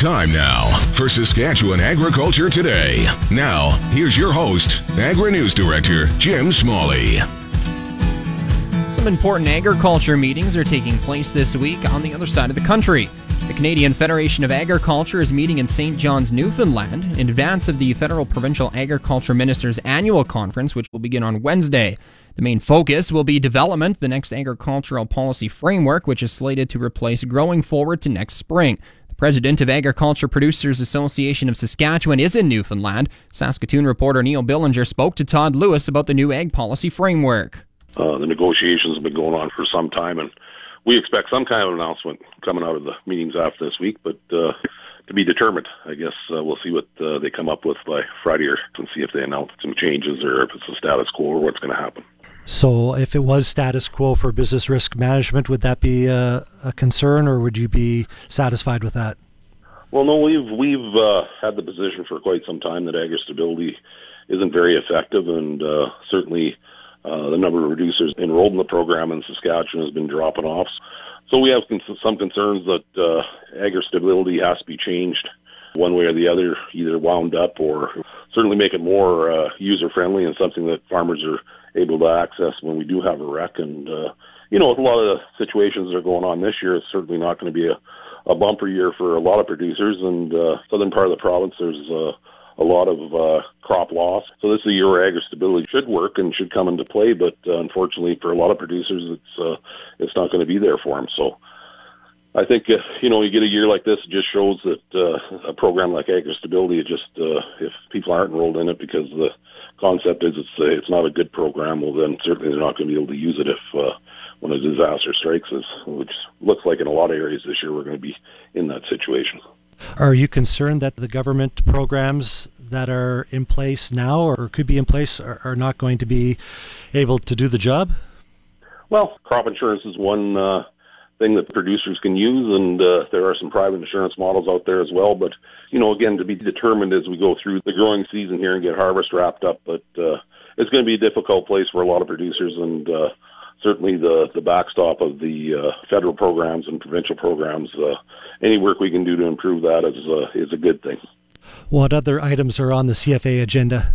Time now for Saskatchewan Agriculture Today. Now, here's your host, Agri News Director Jim Smalley. Some important agriculture meetings are taking place this week on the other side of the country. The Canadian Federation of Agriculture is meeting in St. John's, Newfoundland, in advance of the Federal Provincial Agriculture Ministers Annual Conference, which will begin on Wednesday. The main focus will be development, the next agricultural policy framework, which is slated to replace Growing Forward 2 next spring. The president of Agriculture Producers Association of Saskatchewan is in Newfoundland. Saskatoon reporter Neil Billinger spoke to Todd Lewis about the new ag policy framework. Uh, the negotiations have been going on for some time, and we expect some kind of announcement coming out of the meetings after this week, but uh, to be determined. I guess uh, we'll see what uh, they come up with by Friday and see if they announce some changes or if it's a status quo or what's going to happen. So, if it was status quo for business risk management, would that be a, a concern, or would you be satisfied with that? Well, no, we've we've uh, had the position for quite some time that AgriStability isn't very effective, and uh, certainly uh, the number of reducers enrolled in the program in Saskatchewan has been dropping off. So we have cons- some concerns that uh, AgriStability has to be changed one way or the other, either wound up or certainly make it more uh, user friendly and something that farmers are able to access when we do have a wreck. And uh, you know, with a lot of the situations that are going on this year, it's certainly not going to be a, a bumper year for a lot of producers. And uh, southern part of the province, there's uh, a lot of uh, crop loss. So this is a year where AgriStability should work and should come into play, but uh, unfortunately for a lot of producers, it's uh, it's not going to be there for them. So I think uh, you know you get a year like this, it just shows that uh, a program like AgriStability, it just uh, if people aren't enrolled in it because the concept is it's uh, it's not a good program, well then certainly they're not going to be able to use it if. Uh, when a disaster strikes us, which looks like in a lot of areas this year, we're going to be in that situation. Are you concerned that the government programs that are in place now or could be in place are, are not going to be able to do the job? Well, crop insurance is one uh, thing that producers can use, and uh, there are some private insurance models out there as well. But you know, again, to be determined as we go through the growing season here and get harvest wrapped up. But uh, it's going to be a difficult place for a lot of producers, and uh, certainly the the backstop of the uh, federal programs and provincial programs. Uh, any work we can do to improve that is uh, is a good thing. What other items are on the CFA agenda?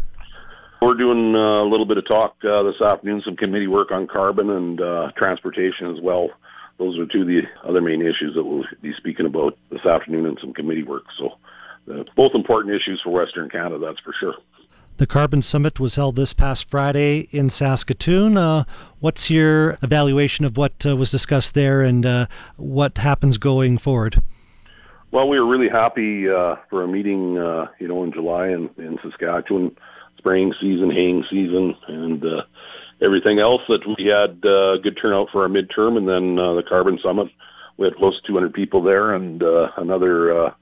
We're doing uh, a little bit of talk uh, this afternoon, some committee work on carbon and uh, transportation as well. Those are two of the other main issues that we'll be speaking about this afternoon and some committee work. So, uh, both important issues for Western Canada, that's for sure. The Carbon Summit was held this past Friday in Saskatoon. Uh, what's your evaluation of what uh, was discussed there and uh, what happens going forward? Well, we were really happy uh, for a meeting, uh, you know, in July in, in Saskatchewan, spraying season, haying season, and uh, everything else. That we had uh, good turnout for our midterm, and then uh, the Carbon Summit. We had close to 200 people there, and uh, another uh,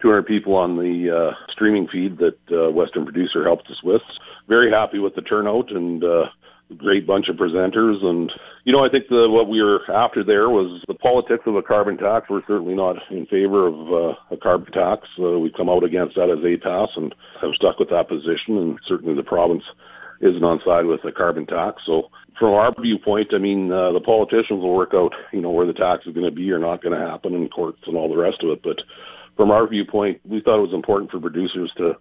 200 people on the uh, streaming feed that uh, Western Producer helped us with. Very happy with the turnout and uh, a great bunch of presenters. And, you know, I think the, what we were after there was the politics of a carbon tax. We're certainly not in favor of uh, a carbon tax. Uh, we come out against that as APAS and have stuck with that position. And certainly the province isn't on side with a carbon tax. So from our viewpoint, I mean, uh, the politicians will work out, you know, where the tax is going to be or not going to happen in courts and all the rest of it. But from our viewpoint, we thought it was important for producers to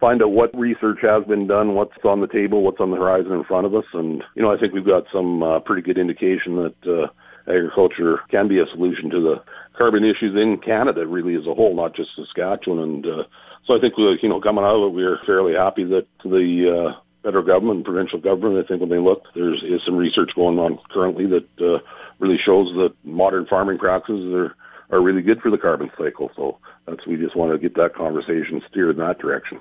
find out what research has been done, what's on the table, what's on the horizon in front of us. And, you know, I think we've got some uh, pretty good indication that uh, agriculture can be a solution to the carbon issues in Canada, really, as a whole, not just Saskatchewan. And uh, so I think, we, you know, coming out of it, we are fairly happy that the uh, federal government and provincial government, I think when they look, there's is some research going on currently that uh, really shows that modern farming practices are are really good for the carbon cycle. So that's we just want to get that conversation steered in that direction.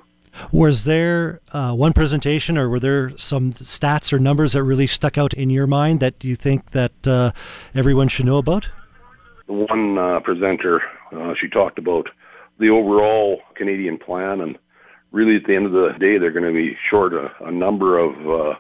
Was there uh, one presentation, or were there some stats or numbers that really stuck out in your mind that you think that uh, everyone should know about? One uh, presenter, uh, she talked about the overall Canadian plan, and really at the end of the day, they're going to be short a, a number of uh,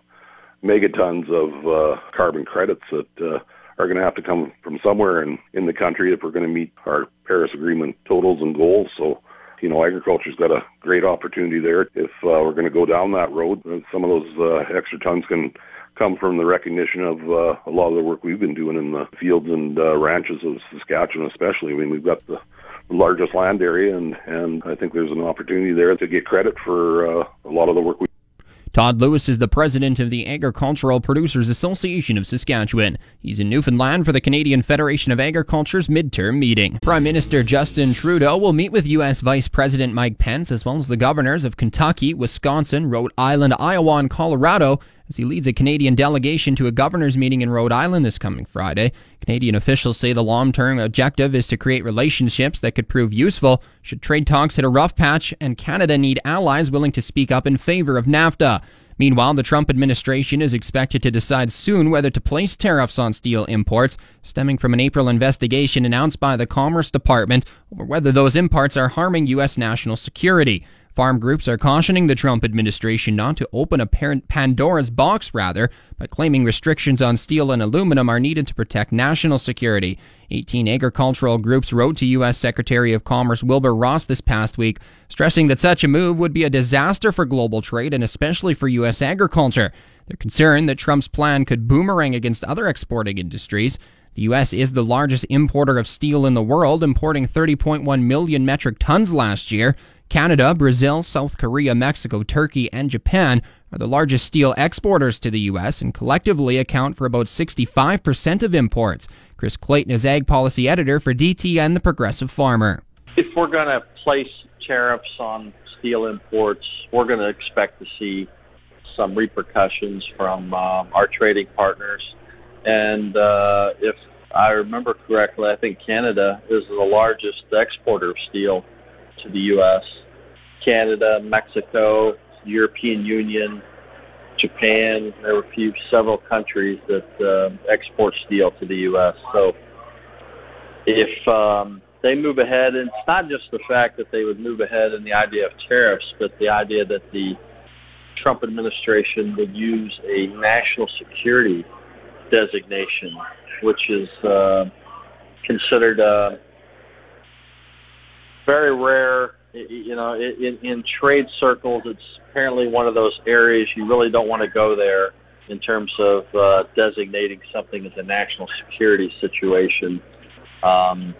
megatons of uh, carbon credits that are going to have to come from somewhere in, in the country if we're going to meet our Paris Agreement totals and goals. So, you know, agriculture's got a great opportunity there. If uh, we're going to go down that road, some of those uh, extra tons can come from the recognition of uh, a lot of the work we've been doing in the fields and uh, ranches of Saskatchewan, especially. I mean, we've got the largest land area, and and I think there's an opportunity there to get credit for uh, a lot of the work we. Todd Lewis is the president of the Agricultural Producers Association of Saskatchewan. He's in Newfoundland for the Canadian Federation of Agriculture's midterm meeting. Prime Minister Justin Trudeau will meet with U.S. Vice President Mike Pence as well as the governors of Kentucky, Wisconsin, Rhode Island, Iowa, and Colorado as he leads a Canadian delegation to a governor's meeting in Rhode Island this coming Friday. Canadian officials say the long term objective is to create relationships that could prove useful should trade talks hit a rough patch and Canada need allies willing to speak up in favor of NAFTA. Meanwhile, the Trump administration is expected to decide soon whether to place tariffs on steel imports, stemming from an April investigation announced by the Commerce Department over whether those imports are harming U.S. national security. Farm groups are cautioning the Trump administration not to open a Pandora's box, rather, by claiming restrictions on steel and aluminum are needed to protect national security. 18 agricultural groups wrote to U.S. Secretary of Commerce Wilbur Ross this past week, stressing that such a move would be a disaster for global trade and especially for U.S. agriculture. They're concerned that Trump's plan could boomerang against other exporting industries. The U.S. is the largest importer of steel in the world, importing 30.1 million metric tons last year. Canada, Brazil, South Korea, Mexico, Turkey, and Japan are the largest steel exporters to the U.S. and collectively account for about 65% of imports. Chris Clayton is Ag Policy Editor for DTN, the Progressive Farmer. If we're going to place tariffs on steel imports, we're going to expect to see some repercussions from uh, our trading partners. And uh, if I remember correctly, I think Canada is the largest exporter of steel to the U.S. Canada, Mexico, European Union, Japan. There were a few, several countries that uh, export steel to the U.S. So if um, they move ahead, and it's not just the fact that they would move ahead in the idea of tariffs, but the idea that the Trump administration would use a national security designation, which is uh, considered. Uh, very rare. You know, in, in trade circles, it's apparently one of those areas you really don't want to go there in terms of uh, designating something as a national security situation. Um,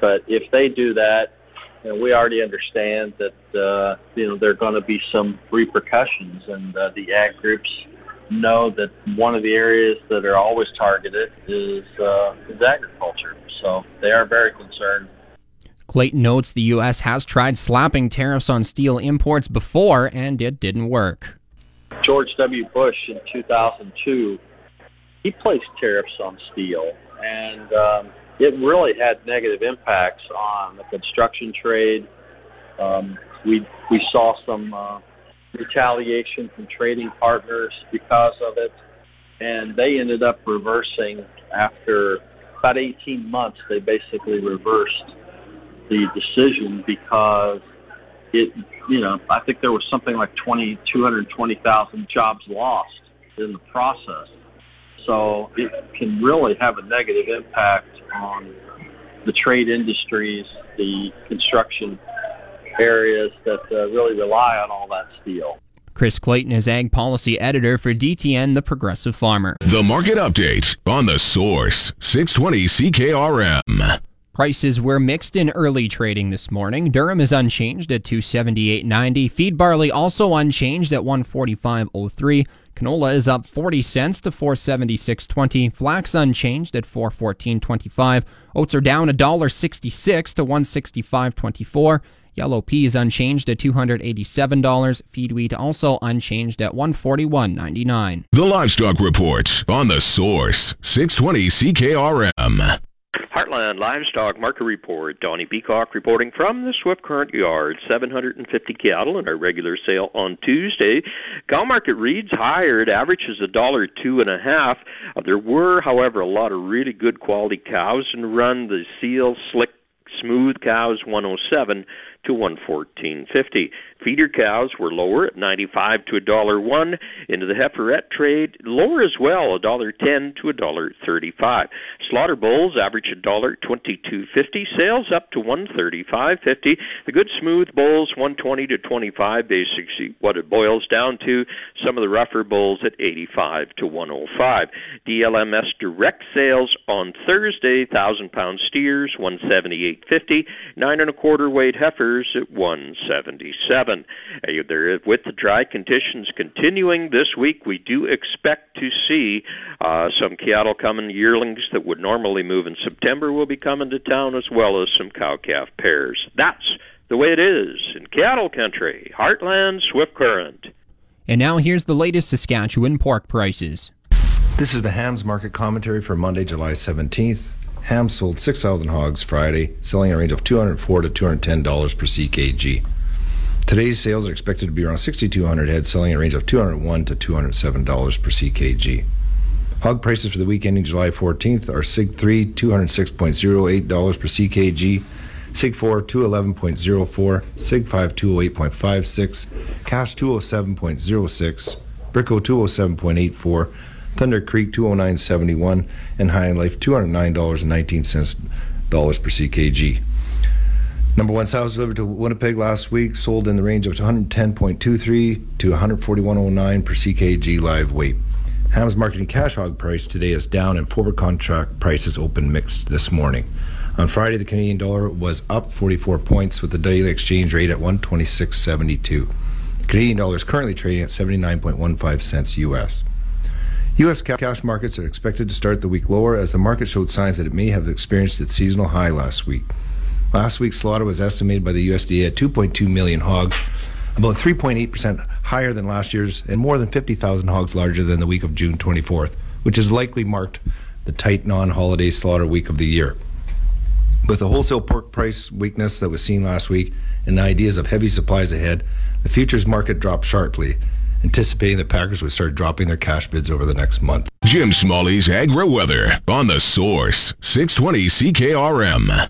but if they do that, know, we already understand that uh, you know there are going to be some repercussions, and uh, the ag groups know that one of the areas that are always targeted is uh, is agriculture. So they are very concerned Clayton notes the U.S. has tried slapping tariffs on steel imports before, and it didn't work. George W. Bush in 2002, he placed tariffs on steel, and um, it really had negative impacts on the construction trade. Um, we we saw some uh, retaliation from trading partners because of it, and they ended up reversing after about 18 months. They basically reversed the decision because it, you know, I think there was something like 20, 220,000 jobs lost in the process. So it can really have a negative impact on the trade industries, the construction areas that uh, really rely on all that steel. Chris Clayton is Ag Policy Editor for DTN, The Progressive Farmer. The Market Update on The Source, 620 CKRM. Prices were mixed in early trading this morning. Durum is unchanged at 278.90. Feed barley also unchanged at 145.03. Canola is up 40 cents to 476.20. Flax unchanged at 414.25. Oats are down $1.66 to 165.24. Yellow peas unchanged at $287. Feed wheat also unchanged at 141.99. The Livestock Report on the Source 620 CKRM. Heartland Livestock Market Report. Donnie Peacock reporting from the Swift Current Yard. 750 cattle in our regular sale on Tuesday. Cow market reads higher. It averages a dollar two and a half. Uh, there were, however, a lot of really good quality cows and run. The seal, slick, smooth cows 107 to 114.50. Feeder cows were lower at 95 to a dollar one. Into the heiferette trade, lower as well, a dollar 10 to a dollar 35. Slaughter bulls average a dollar 22.50. Sales up to 135.50. The good smooth bulls 120 to 25. Basically, what it boils down to. Some of the rougher bulls at 85 to 105. DLMS direct sales on Thursday, thousand pound steers 178.50. 850. Nine and a quarter weight heifers at 177. Uh, with the dry conditions continuing this week, we do expect to see uh, some cattle coming, yearlings that would normally move in September will be coming to town, as well as some cow calf pairs. That's the way it is in cattle country, Heartland Swift Current. And now here's the latest Saskatchewan pork prices. This is the hams market commentary for Monday, July 17th. Hams sold 6,000 hogs Friday, selling a range of 204 to 210 dollars per ckg. Today's sales are expected to be around 6,200 head, selling a range of 201 to 207 dollars per ckg. Hog prices for the week ending July 14th are Sig 3 206.08 dollars per ckg, SIG 4 211.04, SIG 5 208.56, Cash 207.06, Bricko 207.84, Thunder Creek 209.71, and High Life $209.19 per CKG. Number one sows delivered to Winnipeg last week sold in the range of 110.23 to 141.09 per CKG live weight. Hams marketing cash hog price today is down and forward contract prices open mixed this morning. On Friday, the Canadian dollar was up 44 points with the daily exchange rate at 126.72. The Canadian dollar is currently trading at 79.15 cents US. U.S. cash markets are expected to start the week lower as the market showed signs that it may have experienced its seasonal high last week. Last week's slaughter was estimated by the USDA at 2.2 million hogs, about 3.8% higher than last year's and more than 50,000 hogs larger than the week of June 24th, which has likely marked the tight non holiday slaughter week of the year. With the wholesale pork price weakness that was seen last week and the ideas of heavy supplies ahead, the futures market dropped sharply, anticipating that packers would start dropping their cash bids over the next month. Jim Smalley's Agro Weather on the Source 620 CKRM.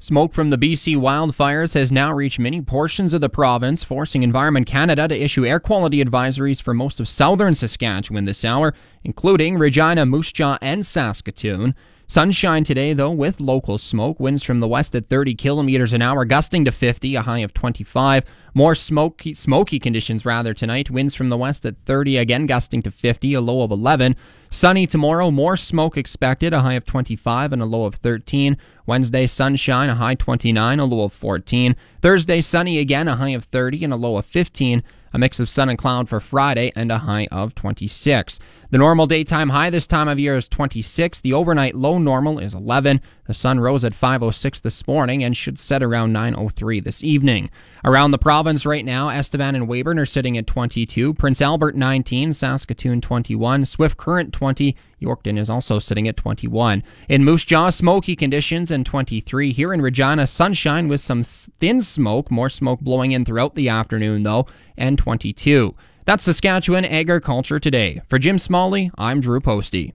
Smoke from the BC wildfires has now reached many portions of the province, forcing Environment Canada to issue air quality advisories for most of southern Saskatchewan this hour, including Regina, Moose Jaw, and Saskatoon. Sunshine today, though, with local smoke. Winds from the west at 30 kilometers an hour, gusting to 50, a high of 25. More smoky, smoky conditions, rather, tonight. Winds from the west at 30, again gusting to 50, a low of 11. Sunny tomorrow, more smoke expected, a high of 25 and a low of 13. Wednesday, sunshine, a high 29, a low of 14. Thursday, sunny again, a high of 30 and a low of 15. A mix of sun and cloud for Friday and a high of 26. The normal daytime high this time of year is 26. The overnight low normal is 11. The sun rose at 5:06 this morning and should set around 9:03 this evening. Around the province right now, Estevan and Weyburn are sitting at 22, Prince Albert 19, Saskatoon 21, Swift Current 20, Yorkton is also sitting at 21. In Moose Jaw, smoky conditions and 23. Here in Regina, sunshine with some thin smoke, more smoke blowing in throughout the afternoon though, and 22. That's Saskatchewan Agriculture Today. For Jim Smalley, I'm Drew Postey.